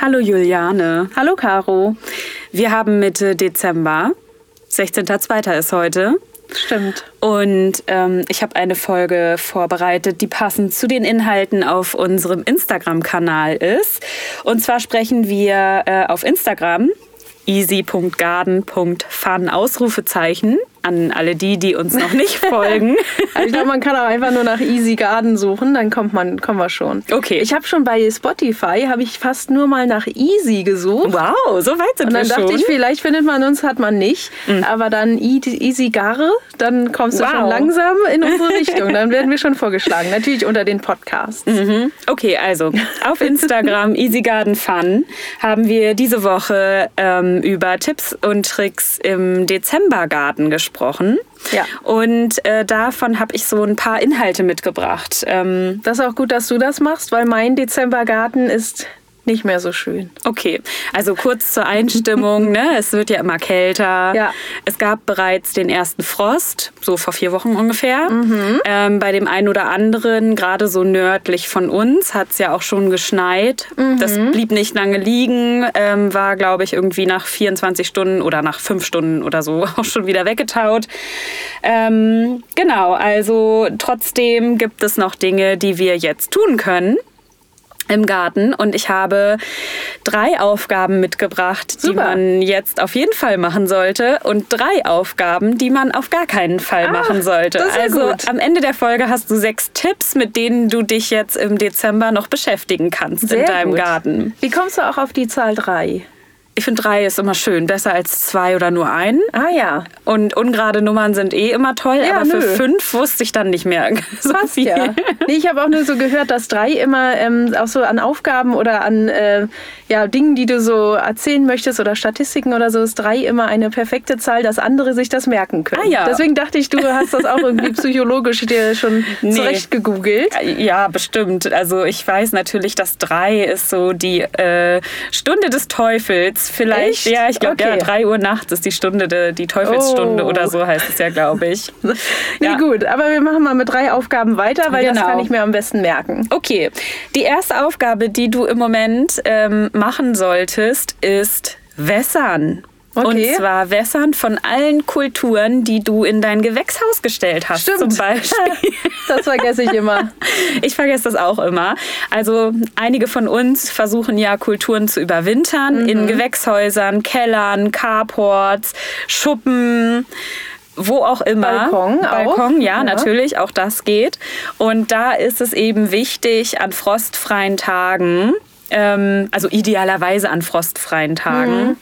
Hallo Juliane. Hallo Caro. Wir haben Mitte Dezember. 16.02. ist heute. Stimmt. Und ähm, ich habe eine Folge vorbereitet, die passend zu den Inhalten auf unserem Instagram-Kanal ist. Und zwar sprechen wir äh, auf Instagram easy.garden.fun Ausrufezeichen an alle die, die uns noch nicht folgen. also ich glaube, man kann auch einfach nur nach Easy Garden suchen, dann kommt man, kommen wir schon. Okay. Ich habe schon bei Spotify, habe ich fast nur mal nach Easy gesucht. Wow, so weit sind Und dann wir dachte schon. ich, vielleicht findet man uns, hat man nicht. Aber dann Easy Garre, dann kommst du Wow. schon langsam in unsere Richtung. Dann werden wir schon vorgeschlagen. Natürlich unter den Podcasts. Mhm. Okay, also auf Instagram Easy Garden Fun haben wir diese Woche ähm, über Tipps und Tricks im Dezembergarten gesprochen. Ja. Und äh, davon habe ich so ein paar Inhalte mitgebracht. Ähm, Das ist auch gut, dass du das machst, weil mein Dezembergarten ist nicht mehr so schön. Okay, also kurz zur Einstimmung. ne? Es wird ja immer kälter. Ja. Es gab bereits den ersten Frost, so vor vier Wochen ungefähr. Mhm. Ähm, bei dem einen oder anderen, gerade so nördlich von uns, hat es ja auch schon geschneit. Das Mhm. blieb nicht lange liegen, ähm, war, glaube ich, irgendwie nach 24 Stunden oder nach fünf Stunden oder so auch schon wieder weggetaut. Ähm, genau, also trotzdem gibt es noch Dinge, die wir jetzt tun können im Garten und ich habe drei Aufgaben mitgebracht, die Super. man jetzt auf jeden Fall machen sollte und drei Aufgaben, die man auf gar keinen Fall Ah, machen sollte. also gut. am Ende der Folge hast du sechs Tipps, mit denen du dich jetzt im Dezember noch beschäftigen kannst in deinem gut. Garten. Wie kommst du auch auf die Zahl 3? Ich finde drei ist immer schön, besser als zwei oder nur ein. Ah ja, Und ungerade Nummern sind eh immer toll, Ja, aber für nö. fünf wusste ich dann nicht mehr. So passt viel. ja. Nee, ich habe auch nur so gehört, dass drei immer ähm, auch so an Aufgaben oder an äh, ja, Dingen, die du so erzählen möchtest oder Statistiken oder so, ist drei immer eine perfekte Zahl, dass andere sich das merken können. Ah, ja. Deswegen dachte ich, du hast das auch irgendwie psychologisch dir schon Nee. zurecht gegoogelt. Ja, bestimmt. Also ich weiß natürlich, dass drei ist so die äh, Stunde des Teufels. Vielleicht, Echt? ja, ich glaube, ja, Okay. drei Uhr nachts ist die Stunde, de, die Teufelsstunde Oh. oder so heißt es ja, glaube ich. Nee, Ja. gut, aber wir machen mal mit drei Aufgaben weiter, weil das Genau. kann ich mir am besten merken. Okay, die erste Aufgabe, die du im Moment ähm, machen solltest, ist wässern. Okay. Und zwar wässern von allen Kulturen, die du in dein Gewächshaus gestellt hast. Stimmt. Zum Beispiel. Das vergesse ich immer. Ich vergesse das auch immer. Also einige von uns versuchen ja Kulturen zu überwintern in Gewächshäusern, Kellern, Carports, Schuppen. Wo auch immer. Balkon auch. Balkon, ja, Ja. natürlich, auch das geht. Und da ist es eben wichtig, an frostfreien Tagen, ähm, also idealerweise an frostfreien Tagen,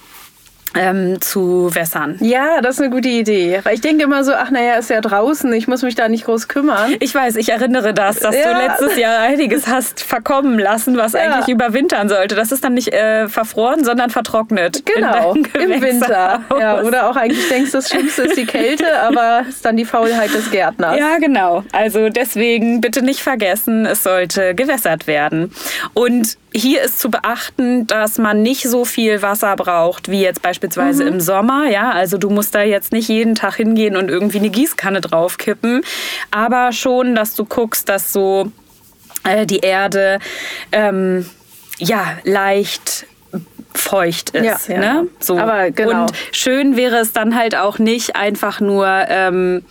ähm, zu wässern. Ja, das ist eine gute Idee. Weil ich denke immer so, ach naja, ist ja draußen, ich muss mich da nicht groß kümmern. Ich weiß, ich erinnere das, dass du Ja. letztes Jahr einiges hast verkommen lassen, was Ja. eigentlich überwintern sollte. Das ist dann nicht äh, verfroren, sondern vertrocknet. Genau, im Winter. Ja, oder auch eigentlich denkst, das Schlimmste ist die Kälte, aber ist dann die Faulheit des Gärtners. Ja, genau. Also deswegen bitte nicht vergessen, es sollte gewässert werden. Und hier ist zu beachten, dass man nicht so viel Wasser braucht wie jetzt beispielsweise Mhm. im Sommer. Ja, also du musst da jetzt nicht jeden Tag hingehen und irgendwie eine Gießkanne draufkippen, aber schon, dass du guckst, dass so äh, die Erde ähm, ja leicht feucht ist. Ja, ja. Ne? So. Aber genau. Und schön wäre es dann halt auch nicht einfach nur, ähm,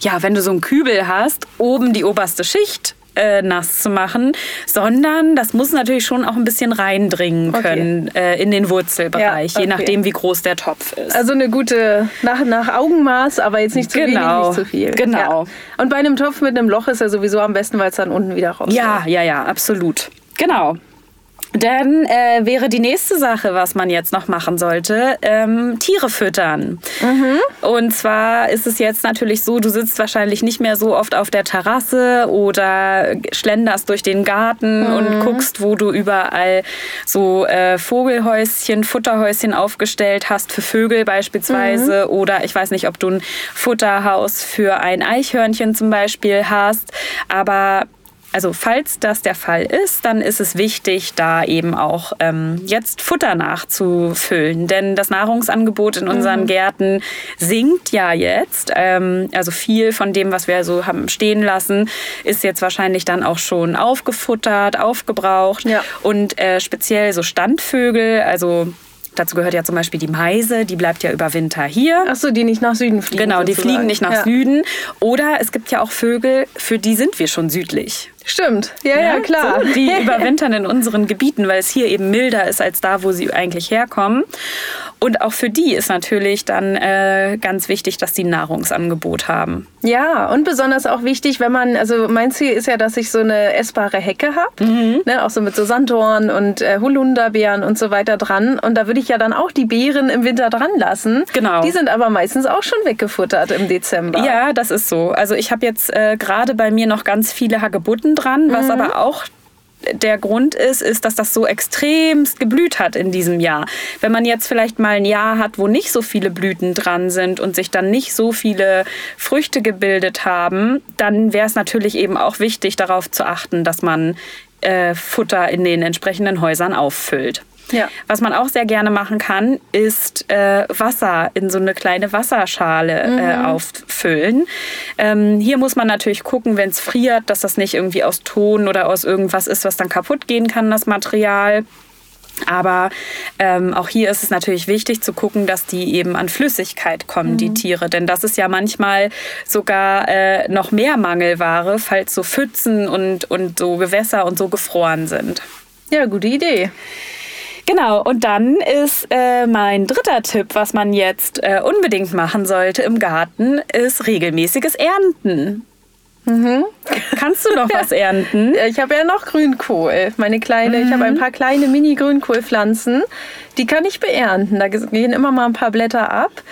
ja, wenn du so einen Kübel hast, oben die oberste Schicht äh, nass zu machen, sondern das muss natürlich schon auch ein bisschen reindringen Okay. können äh, in den Wurzelbereich, Ja, je okay. nachdem, wie groß der Topf ist. Also eine gute, nach, nach Augenmaß, aber jetzt nicht zu Genau, wenig, nicht zu viel. genau. Ja. Und bei einem Topf mit einem Loch ist er sowieso am besten, weil es dann unten wieder raus Ja, ja, ja, absolut. Genau. Dann äh, wäre die nächste Sache, was man jetzt noch machen sollte, ähm, Tiere füttern. Und zwar ist es jetzt natürlich so, du sitzt wahrscheinlich nicht mehr so oft auf der Terrasse oder schlenderst durch den Garten und guckst, wo du überall so äh, Vogelhäuschen, Futterhäuschen aufgestellt hast für Vögel beispielsweise. Oder ich weiß nicht, ob du ein Futterhaus für ein Eichhörnchen zum Beispiel hast. Aber also falls das der Fall ist, dann ist es wichtig, da eben auch ähm, jetzt Futter nachzufüllen. Denn das Nahrungsangebot in unseren mhm. Gärten sinkt ja jetzt. Ähm, also viel von dem, was wir so haben stehen lassen, ist jetzt wahrscheinlich dann auch schon aufgefuttert, aufgebraucht. Ja. Und äh, speziell so Standvögel, also Dazu gehört ja zum Beispiel die Meise, die bleibt ja über Winter hier. Ach so, die nicht nach Süden fliegen. Genau, die fliegen nicht nach ja. Süden. Oder es gibt ja auch Vögel, für die sind wir schon südlich. Stimmt, ja, ja, ja klar. So, die überwintern in unseren Gebieten, weil es hier eben milder ist als da, wo sie eigentlich herkommen. Und auch für die ist natürlich dann äh, ganz wichtig, dass sie ein Nahrungsangebot haben. Ja, und besonders auch wichtig, wenn man, also mein Ziel ist ja, dass ich so eine essbare Hecke habe, mhm. ne, auch so mit so Sanddorn und äh, Holunderbeeren und so weiter dran. Und da würde ich ja dann auch die Beeren im Winter dran lassen. Genau. Die sind aber meistens auch schon weggefuttert im Dezember. Ja, das ist so. Also ich habe jetzt äh, gerade bei mir noch ganz viele Hagebutten dran, was mhm. aber auch der Grund ist, ist, dass das so extremst geblüht hat in diesem Jahr. Wenn man jetzt vielleicht mal ein Jahr hat, wo nicht so viele Blüten dran sind und sich dann nicht so viele Früchte gebildet haben, dann wäre es natürlich eben auch wichtig, darauf zu achten, dass man äh, Futter in den entsprechenden Häusern auffüllt. Ja. Was man auch sehr gerne machen kann, ist äh, Wasser in so eine kleine Wasserschale äh, mhm. äh, auffüllen. Ähm, hier muss man natürlich gucken, wenn es friert, dass das nicht irgendwie aus Ton oder aus irgendwas ist, was dann kaputt gehen kann, das Material. Aber ähm, auch hier ist es natürlich wichtig zu gucken, dass die eben an Flüssigkeit kommen, mhm. die Tiere. Denn das ist ja manchmal sogar äh, noch mehr Mangelware, falls so Pfützen und, und so Gewässer und so gefroren sind. Ja, gute Idee. Genau, und dann ist äh, mein dritter Tipp, was man jetzt äh, unbedingt machen sollte im Garten, ist regelmäßiges Ernten. Mhm. Kannst du noch was ernten? Ich habe ja noch Grünkohl. Meine kleine, mhm. ich habe ein paar kleine Mini-Grünkohlpflanzen. Die kann ich beernten. Da gehen immer mal ein paar Blätter ab.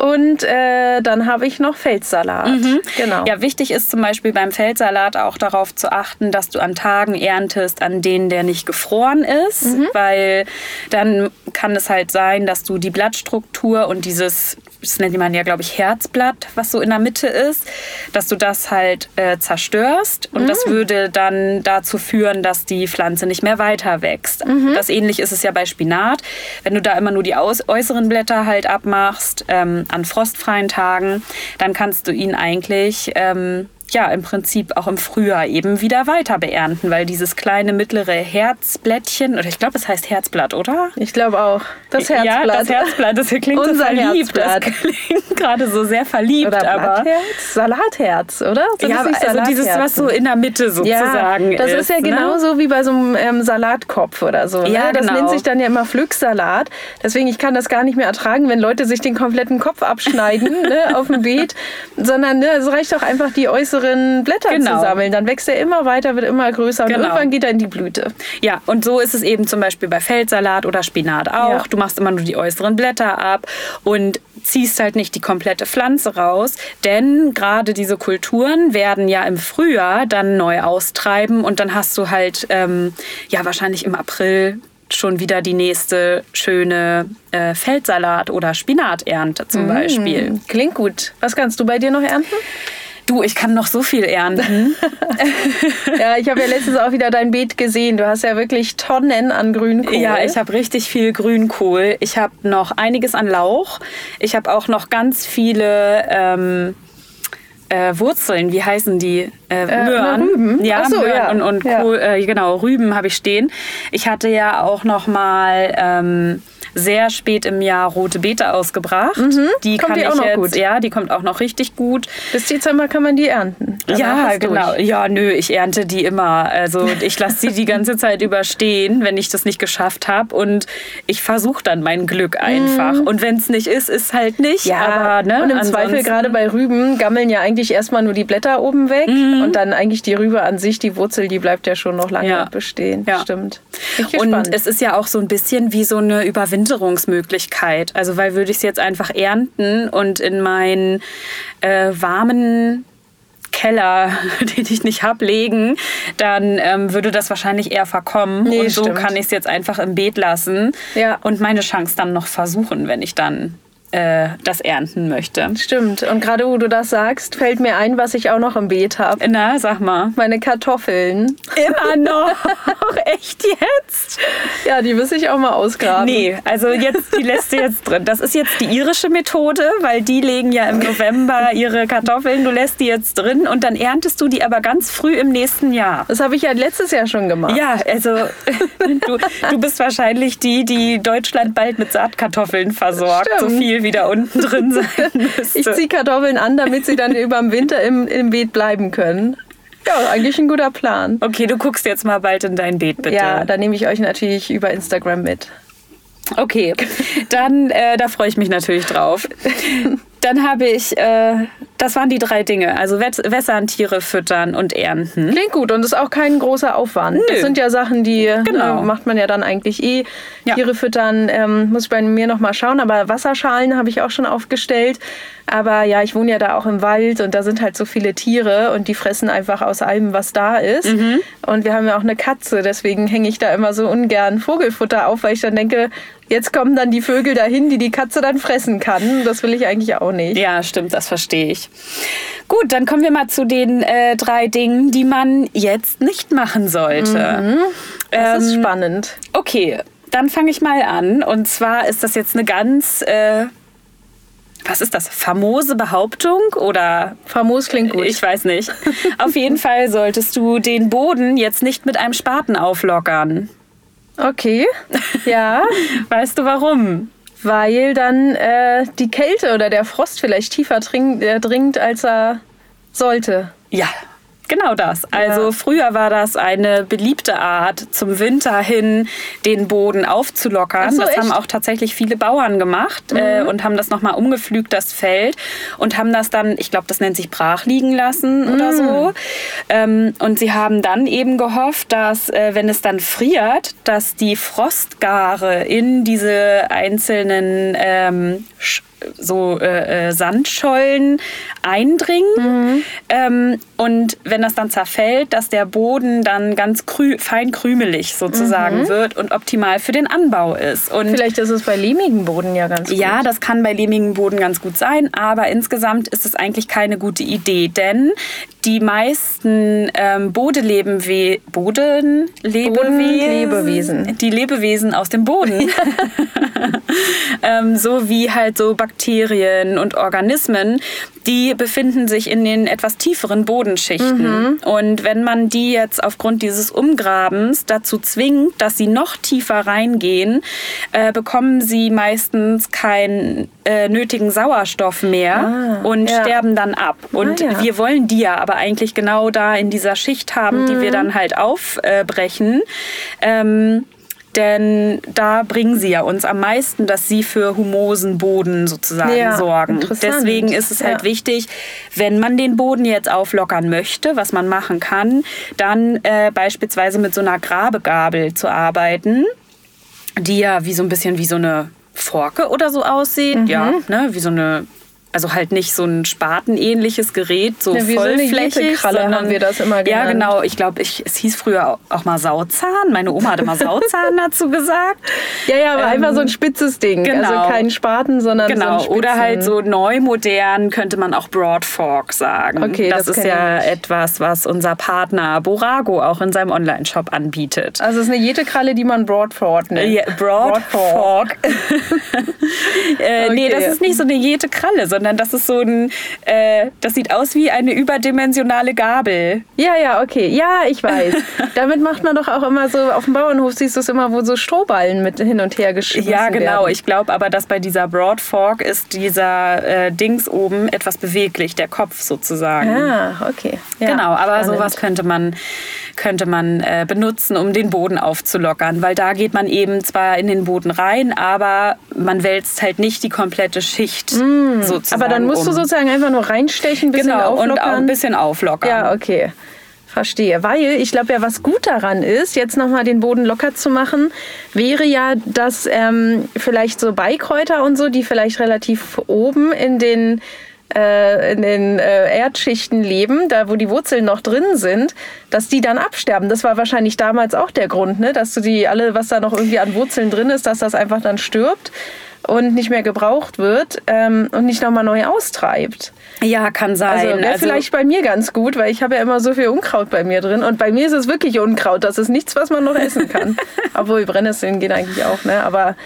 Und äh, dann habe ich noch Feldsalat. Mhm. Genau. Ja, wichtig ist zum Beispiel beim Feldsalat auch darauf zu achten, dass du an Tagen erntest, an denen der nicht gefroren ist, mhm. weil dann kann es halt sein, dass du die Blattstruktur und dieses das nennt man ja, glaube ich, Herzblatt, was so in der Mitte ist, dass du das halt äh, zerstörst und mhm. das würde dann dazu führen, dass die Pflanze nicht mehr weiter wächst. Mhm. Das ähnlich ist es ja bei Spinat. Wenn du da immer nur die äußeren Blätter halt abmachst ähm, an frostfreien Tagen, dann kannst du ihn eigentlich ähm, ja im Prinzip auch im Frühjahr eben wieder weiter beernten, weil dieses kleine mittlere Herzblättchen, oder ich glaube, es heißt Herzblatt, oder? Ich glaube auch. Das Herzblatt. Ja, das Herzblatt, das klingt Unser so verliebt. Herzblatt. Das klingt gerade so sehr verliebt. Oder aber Salatherz, oder? So ja, also dieses, was so in der Mitte sozusagen ja, das ist. Das ist ja ne? genauso wie bei so einem ähm, Salatkopf oder so. Ne? Ja, das genau. nennt sich dann ja immer Pflücksalat. Deswegen, ich kann das gar nicht mehr ertragen, wenn Leute sich den kompletten Kopf abschneiden ne, auf dem Beet, sondern ne, es reicht doch einfach die äußere größeren Blätter genau. zu sammeln. Dann wächst er immer weiter, wird immer größer und genau. irgendwann geht er in die Blüte. Ja, und so ist es eben zum Beispiel bei Feldsalat oder Spinat auch. Ja. Du machst immer nur die äußeren Blätter ab und ziehst halt nicht die komplette Pflanze raus, denn gerade diese Kulturen werden ja im Frühjahr dann neu austreiben und dann hast du halt ähm, ja wahrscheinlich im April schon wieder die nächste schöne äh, Feldsalat- oder Spinaternte zum mmh, Beispiel. Klingt gut. Was kannst du bei dir noch ernten? Du, ich kann noch so viel ernten. ja, ich habe ja letztens auch wieder dein Beet gesehen. Du hast ja wirklich Tonnen an Grünkohl. Ja, ich habe richtig viel Grünkohl. Ich habe noch einiges an Lauch. Ich habe auch noch ganz viele ähm, äh, Wurzeln. Wie heißen die? Äh, äh Möhren. Rüben. Ja, so, Möhren ja. und, und ja. Kohl, äh, genau, Rüben habe ich stehen. Ich hatte ja auch noch mal ähm, sehr spät im Jahr rote Beete ausgebracht. Mhm. Die kommt kann die ich auch noch jetzt, gut. ja, die kommt auch noch richtig gut. Bis Dezember kann man die ernten. ja, genau. Durch. Ja, nö, ich ernte die immer. Also ich lasse sie die ganze Zeit überstehen, wenn ich das nicht geschafft habe und ich versuche dann mein Glück einfach. Mhm. Und wenn es nicht ist, ist halt nicht. Ja, aber, ne, und im. Zweifel gerade bei Rüben gammeln ja eigentlich erstmal nur die Blätter oben weg mhm. und dann eigentlich die Rübe an sich, die Wurzel, die bleibt ja schon noch lange ja. bestehen. Ja. Stimmt. Und es ist ja auch so ein bisschen wie so eine Überwindung Überwinterungsmöglichkeit. Also weil würde ich es jetzt einfach ernten und in meinen äh, warmen Keller, den ich nicht habe, legen, dann ähm, würde das wahrscheinlich eher verkommen. Nee, und so stimmt. kann ich es jetzt einfach im Beet lassen ja. und meine Chance dann noch versuchen, wenn ich dann äh, das ernten möchte. Stimmt. Und gerade wo du das sagst, fällt mir ein, was ich auch noch im Beet habe. Na, sag mal. Meine Kartoffeln. Immer noch. Echt jetzt? Ja, die muss ich auch mal ausgraben. Nee, also jetzt, die lässt du jetzt drin. Das ist jetzt die irische Methode, weil die legen ja im November ihre Kartoffeln. Du lässt die jetzt drin und dann erntest du die aber ganz früh im nächsten Jahr. Das habe ich ja letztes Jahr schon gemacht. Ja, also du, du bist wahrscheinlich die, die Deutschland bald mit Saatkartoffeln versorgt. Stimmt. So viel wie da unten drin sein müsste. Ich ziehe Kartoffeln an, damit sie dann über den Winter im, im Beet bleiben können. Ja, eigentlich ein guter Plan. Okay, du guckst jetzt mal bald in dein Beet, bitte. Ja, da nehme ich euch natürlich über Instagram mit. Okay, dann äh, da freue ich mich natürlich drauf. Dann habe ich, äh, das waren die drei Dinge, also wässern, Tiere füttern und ernten. Klingt gut und ist auch kein großer Aufwand. Nö. Das sind ja Sachen, die Genau. ne, macht man ja dann eigentlich eh. Ja. Tiere füttern ähm, muss ich bei mir noch mal schauen, aber Wasserschalen habe ich auch schon aufgestellt. Aber ja, ich wohne ja da auch im Wald und da sind halt so viele Tiere und die fressen einfach aus allem, was da ist. Mhm. Und wir haben ja auch eine Katze, deswegen hänge ich da immer so ungern Vogelfutter auf, weil ich dann denke, jetzt kommen dann die Vögel dahin, die die Katze dann fressen kann. Das will ich eigentlich auch nicht. Ja, stimmt, das verstehe ich. Gut, dann kommen wir mal zu den äh, drei Dingen, die man jetzt nicht machen sollte. Das ist Ähm, spannend. Okay, dann fange ich mal an. Und zwar ist das jetzt eine ganz, äh, was ist das, famose Behauptung oder Famos klingt gut. ich weiß nicht. Auf jeden Fall solltest du den Boden jetzt nicht mit einem Spaten auflockern. Okay. Ja. Weißt du warum? Weil dann äh, die Kälte oder der Frost vielleicht tiefer dringt, äh, dringt, als er sollte. Ja, genau das. Also Ja. früher war das eine beliebte Art, zum Winter hin den Boden aufzulockern. So, das haben echt? Mhm. auch tatsächlich viele Bauern gemacht äh, und haben das nochmal umgepflügt, das Feld, und haben das dann, ich glaube, das nennt sich brach liegen lassen Mhm. oder so. Ähm, und sie haben dann eben gehofft, dass, äh, wenn es dann friert, dass die Frostgare in diese einzelnen ähm, Sch- so äh, äh, Sandschollen eindringen. Ähm, und wenn das dann zerfällt, dass der Boden dann ganz krü fein krümelig sozusagen wird und optimal für den Anbau ist. Und Vielleicht ist es bei lehmigen Boden ja ganz gut. ja, das kann bei lehmigem Boden ganz gut sein, aber insgesamt ist es eigentlich keine gute Idee, denn die meisten ähm, Bodenlebenwe Bodenlebewesen, Bodenlebewesen. die Lebewesen aus dem Boden, ähm, so wie halt so Bakterien und Organismen, die befinden sich in den etwas tieferen Bodenschichten. Und wenn man die jetzt aufgrund dieses Umgrabens dazu zwingt, dass sie noch tiefer reingehen, äh, bekommen sie meistens keinen äh, nötigen Sauerstoff mehr Ah, und ja. sterben dann ab. Und Ah, ja. wir wollen die ja aber eigentlich genau da in dieser Schicht haben, die Mhm. wir dann halt aufbrechen. Ähm, denn da bringen sie ja uns am meisten, dass sie für humosen Boden sozusagen Ja, sorgen. Deswegen ist es halt Ja. wichtig, wenn man den Boden jetzt auflockern möchte, was man machen kann, dann äh, beispielsweise mit so einer Grabegabel zu arbeiten, die ja wie so ein bisschen wie so eine Forke oder so aussieht. Mhm. Ja, ne, wie so eine. Also halt nicht so ein spatenähnliches Gerät, so Ja, so vollflächig. Jetekralle sondern, haben wir das immer Ja, genannt. genau. Ich glaube, ich, es hieß früher auch mal Sauzahn. Meine Oma hat immer Sauzahn dazu gesagt. Ja, ja, aber Ähm, einfach so ein spitzes Ding. genau. Also kein Spaten, sondern so Genau, ein Spitzen. oder halt so neu modern könnte man auch Broad Fork sagen. Okay, das, das ist ja ich etwas, was unser Partner Borago auch in seinem Online-Shop anbietet. Also es ist eine Jetekralle, die man Broadford nennt. Ja, Broad, Fork. Fork. äh, Nee, Okay. das ist nicht so eine jete Kralle, sondern das ist so ein, äh, das sieht aus wie eine überdimensionale Gabel. Ja, ja, okay. Ja, ich weiß. Damit macht man doch auch immer so, auf dem Bauernhof siehst du es immer, wo so Strohballen mit hin und her geschmissen Ja, genau. werden. Ich glaube aber, dass bei dieser Broad Fork ist dieser äh, Dings oben etwas beweglich, der Kopf sozusagen. Ah, okay. Ja, genau, aber spannend. sowas könnte man, könnte man äh, benutzen, um den Boden aufzulockern, weil da geht man eben zwar in den Boden rein, aber man wälzt halt nicht die komplette Schicht sozusagen. Mm, Aber dann musst du um. sozusagen einfach nur reinstechen, bisschen genau und auflockern. auch ein bisschen auflockern. Ja, okay. Verstehe. Weil ich glaube ja, was gut daran ist, jetzt nochmal den Boden locker zu machen, wäre ja, dass ähm, vielleicht so Beikräuter und so, die vielleicht relativ oben in den äh, in den äh, Erdschichten leben, da wo die Wurzeln noch drin sind, dass die dann absterben. Das war wahrscheinlich damals auch der Grund, ne? dass du die alle, was da noch irgendwie an Wurzeln drin ist, dass das einfach dann stirbt. und nicht mehr gebraucht wird ähm, und nicht nochmal neu austreibt. Ja, kann sein. Also wäre Also- vielleicht bei mir ganz gut, weil ich habe ja immer so viel Unkraut bei mir drin. Und bei mir ist es wirklich Unkraut. Das ist nichts, was man noch essen kann. Obwohl Brennnesseln gehen eigentlich auch, ne? Aber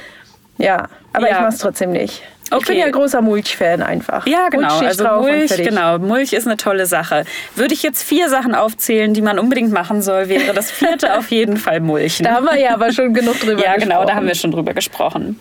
ja, aber Ja. ich mache es trotzdem nicht. Ich bin Okay. ja großer Mulch-Fan einfach. Ja, genau. Also Mulch, genau. Mulch ist eine tolle Sache. Würde ich jetzt vier Sachen aufzählen, die man unbedingt machen soll, wäre das vierte auf jeden Fall Mulchen. Da haben wir ja aber schon genug drüber ja, gesprochen. genau, da haben wir schon drüber gesprochen.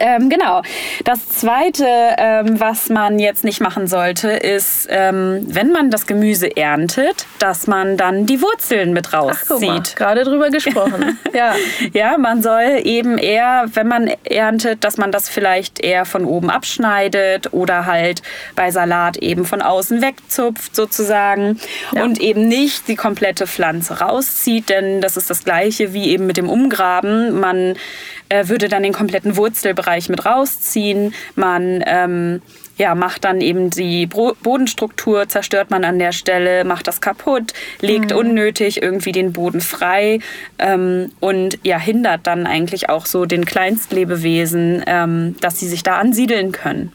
Ähm, genau. Das Zweite, ähm, was man jetzt nicht machen sollte, ist, ähm, wenn man das Gemüse erntet, dass man dann die Wurzeln mit rauszieht. gerade drüber gesprochen. ja. Ja, man soll eben eher, wenn man erntet, dass man das vielleicht eher von oben abschneidet oder halt bei Salat eben von außen wegzupft sozusagen Ja. und eben nicht die komplette Pflanze rauszieht, denn das ist das gleiche wie eben mit dem Umgraben. Man äh, würde dann den kompletten Wurzelbereich mit rausziehen. Man ähm, ja, macht dann eben die Bro Bodenstruktur, zerstört man an der Stelle, macht das kaputt, legt unnötig irgendwie den Boden frei ähm, und ja, hindert dann eigentlich auch so den Kleinstlebewesen, ähm, dass sie sich da ansiedeln können.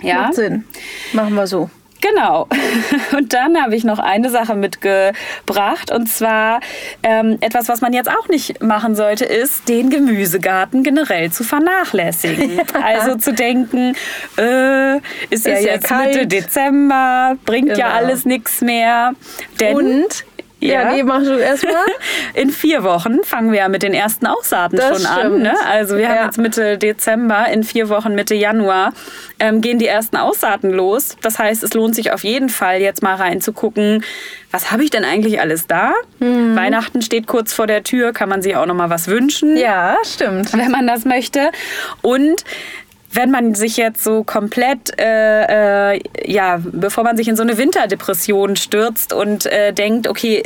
Ja, Macht Sinn. Machen wir so. Genau. Und dann habe ich noch eine Sache mitgebracht. Und zwar ähm, etwas, was man jetzt auch nicht machen sollte, ist, den Gemüsegarten generell zu vernachlässigen. Also zu denken, äh, ist ja ja jetzt kalt. Mitte Dezember, bringt ja Genau. alles nichts mehr. Denn Und? Ja, Ja. nee, mach du erstmal. in vier Wochen fangen wir ja mit den ersten Aussaaten Das schon an. stimmt. Ne? Also wir haben Ja. jetzt Mitte Dezember, in vier Wochen Mitte Januar ähm, gehen die ersten Aussaaten los. Das heißt, es lohnt sich auf jeden Fall jetzt mal reinzugucken, was habe ich denn eigentlich alles da? Mhm. Weihnachten steht kurz vor der Tür, kann man sich auch noch mal was wünschen ja, stimmt. wenn man das möchte. Und wenn man sich jetzt so komplett, äh, äh, ja, bevor man sich in so eine Winterdepression stürzt und äh, denkt, okay,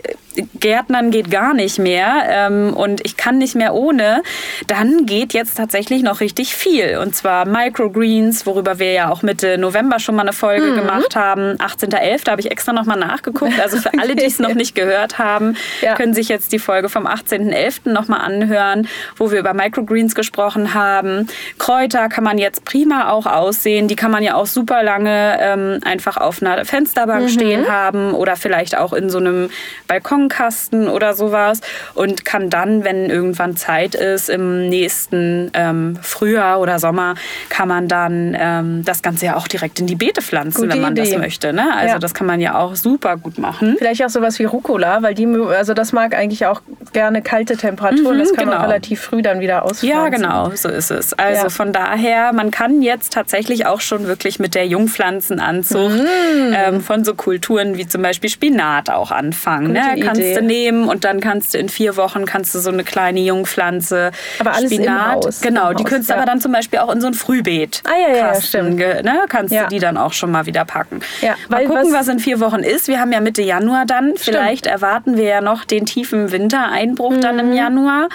Gärtnern geht gar nicht mehr ähm, und ich kann nicht mehr ohne, dann geht jetzt tatsächlich noch richtig viel. Und zwar Microgreens, worüber wir ja auch Mitte November schon mal eine Folge gemacht haben. 18.11. da habe ich extra nochmal nachgeguckt. Also für alle, die es noch nicht gehört haben, Ja. können sich jetzt die Folge vom 18.11. nochmal anhören, wo wir über Microgreens gesprochen haben. Kräuter kann man jetzt prima auch aussehen. Die kann man ja auch super lange ähm, einfach auf einer Fensterbank stehen haben oder vielleicht auch in so einem Balkonkasten oder sowas und kann dann, wenn irgendwann Zeit ist, im nächsten ähm, Frühjahr oder Sommer, kann man dann ähm, das Ganze ja auch direkt in die Beete pflanzen, Gute wenn man das Idee. möchte. Ne? Also Ja. das kann man ja auch super gut machen. Vielleicht auch sowas wie Rucola, weil die, also das mag eigentlich auch gerne kalte Temperaturen. Mhm, das kann man genau. relativ früh dann wieder auspflanzen. Ja, genau, so ist es. Also Ja. von daher, man kann jetzt tatsächlich auch schon wirklich mit der Jungpflanzenanzucht Mm. ähm, von so Kulturen wie zum Beispiel Spinat auch anfangen. Gute Ne? Kannst Idee. du nehmen und dann kannst du in vier Wochen kannst du so eine kleine Jungpflanze Aber alles im Spinat. Haus, Genau, im die Haus, könntest du ja. aber dann zum Beispiel auch in so ein Frühbeet. Ah, ja, ja, Kasten, stimmt. Ne? Kannst Ja. du die dann auch schon mal wieder packen. Ja, mal weil gucken, was- was in vier Wochen ist. Wir haben ja Mitte Januar dann. Vielleicht erwarten wir ja noch den tiefen Wintereinbruch dann Mhm. im Januar.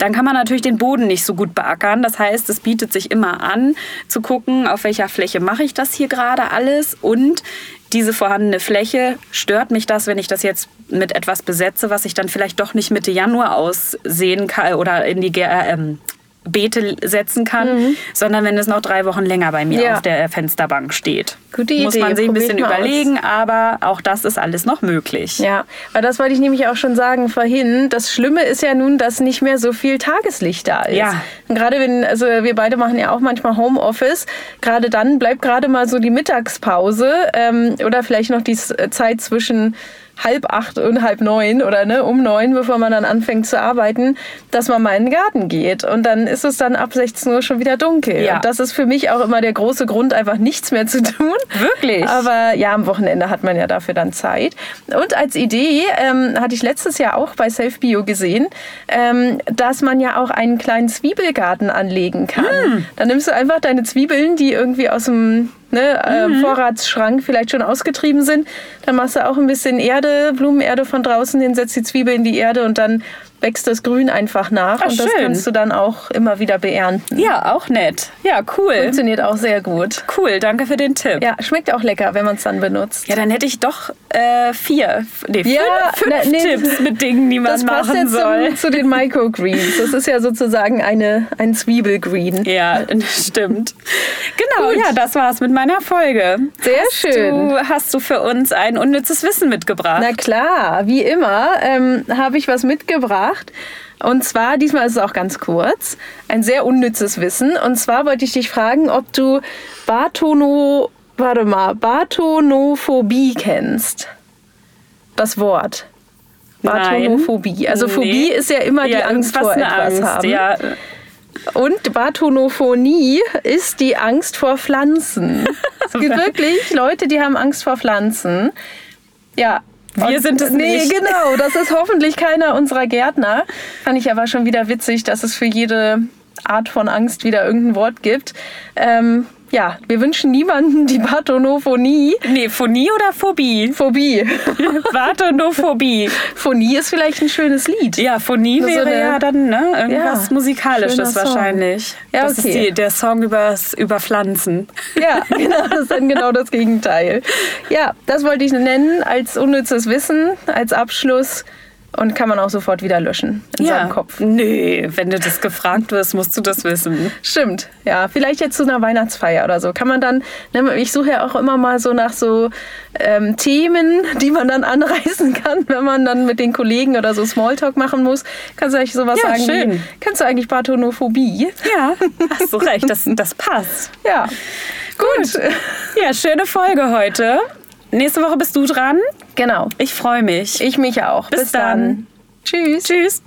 Dann kann man natürlich den Boden nicht so gut beackern. Das heißt, es bietet sich immer an, zu gucken, auf welcher Fläche mache ich das hier gerade alles und diese vorhandene Fläche, stört mich das, wenn ich das jetzt mit etwas besetze, was ich dann vielleicht doch nicht Mitte Januar aussehen kann oder in die äh, Beete setzen kann, sondern wenn es noch drei Wochen länger bei mir Mhm. Ja. auf der Fensterbank steht. Gute Muss Idee, man sich ein bisschen mal aus. überlegen, aber auch das ist alles noch möglich. Ja, weil das wollte ich nämlich auch schon sagen vorhin. Das Schlimme ist ja nun, dass nicht mehr so viel Tageslicht da ist. Ja. Und gerade wenn, also wir beide machen ja auch manchmal Homeoffice, gerade dann bleibt gerade mal so die Mittagspause ähm, oder vielleicht noch die Zeit zwischen halb acht und halb neun oder ne, um neun, bevor man dann anfängt zu arbeiten, dass man mal in den Garten geht. Und dann ist es dann ab 16 Uhr schon wieder dunkel. Ja. Und das ist für mich auch immer der große Grund, einfach nichts mehr zu tun. Wirklich? Aber ja, am Wochenende hat man ja dafür dann Zeit. Und als Idee ähm, hatte ich letztes Jahr auch bei Self Bio gesehen, ähm, dass man ja auch einen kleinen Zwiebelgarten anlegen kann. Hm. Dann nimmst du einfach deine Zwiebeln, die irgendwie aus dem ne, äh, Mhm. Vorratsschrank vielleicht schon ausgetrieben sind. Dann machst du auch ein bisschen Erde, Blumenerde von draußen hin, setzt die Zwiebel in die Erde und dann wächst das Grün einfach nach Ach, und das schön. kannst du dann auch immer wieder beernten. Ja, auch nett. Ja, cool. Funktioniert auch sehr gut. Cool, danke für den Tipp. Ja, schmeckt auch lecker, wenn man es dann benutzt. Ja, dann hätte ich doch äh, vier, nee, Ja, fünf, fünf ne, nee, Tipps mit Dingen, die man Das passt machen jetzt soll. zum, zu den Microgreens. Das ist ja sozusagen eine, ein Zwiebelgreen. Ja, stimmt. Genau, Gut. ja, das war's mit meiner Folge. Sehr hast schön. Du, hast du für uns ein unnützes Wissen mitgebracht? Na klar, wie immer ähm, habe ich was mitgebracht. Und zwar, diesmal ist es auch ganz kurz, ein sehr unnützes Wissen. Und zwar wollte ich dich fragen, ob du Bartono, warte mal, Bartonophobie kennst. Das Wort. Bartonophobie. Also Nee. Phobie ist ja immer die ja, Angst irgendwas vor etwas Angst, haben. Ja. Und Bartonophonie ist die Angst vor Pflanzen. es gibt wirklich Leute, die haben Angst vor Pflanzen. Ja. Wir Und- sind es nee, nicht. genau. Das ist hoffentlich keiner unserer Gärtner. Fand ich aber schon wieder witzig, dass es für jede Art von Angst wieder irgendein Wort gibt. Ähm, ja, wir wünschen niemanden die Bartonophonie. Nee, Phonie oder Phobie? Phobie. Bartonophobie. Phonie ist vielleicht ein schönes Lied. Ja, Phonie Nur so wäre eine- ja dann ne, irgendwas Ja, Musikalisches wahrscheinlich. Ja, das ist die, der Song übers, über Pflanzen. Ja, genau, das ist dann genau das Gegenteil. Ja, das wollte ich nennen als unnützes Wissen, als Abschluss und kann man auch sofort wieder löschen in ja. seinem Kopf. Nee, wenn du das gefragt wirst, musst du das wissen. Stimmt, ja, vielleicht jetzt zu einer Weihnachtsfeier oder so. Kann man dann, ne, ich suche ja auch immer mal so nach so ähm, Themen, die man dann anreißen kann, wenn man dann mit den Kollegen oder so Smalltalk machen muss. Kannst du eigentlich sowas Ja, sagen schön. wie, kennst du eigentlich Bartonophobie? Ja, hast du recht, das, das passt. Ja, gut. Ja, schöne Folge heute. Nächste Woche bist du dran. Genau, Ich freue mich. ich mich auch. Bis dann. Tschüss. Tschüss.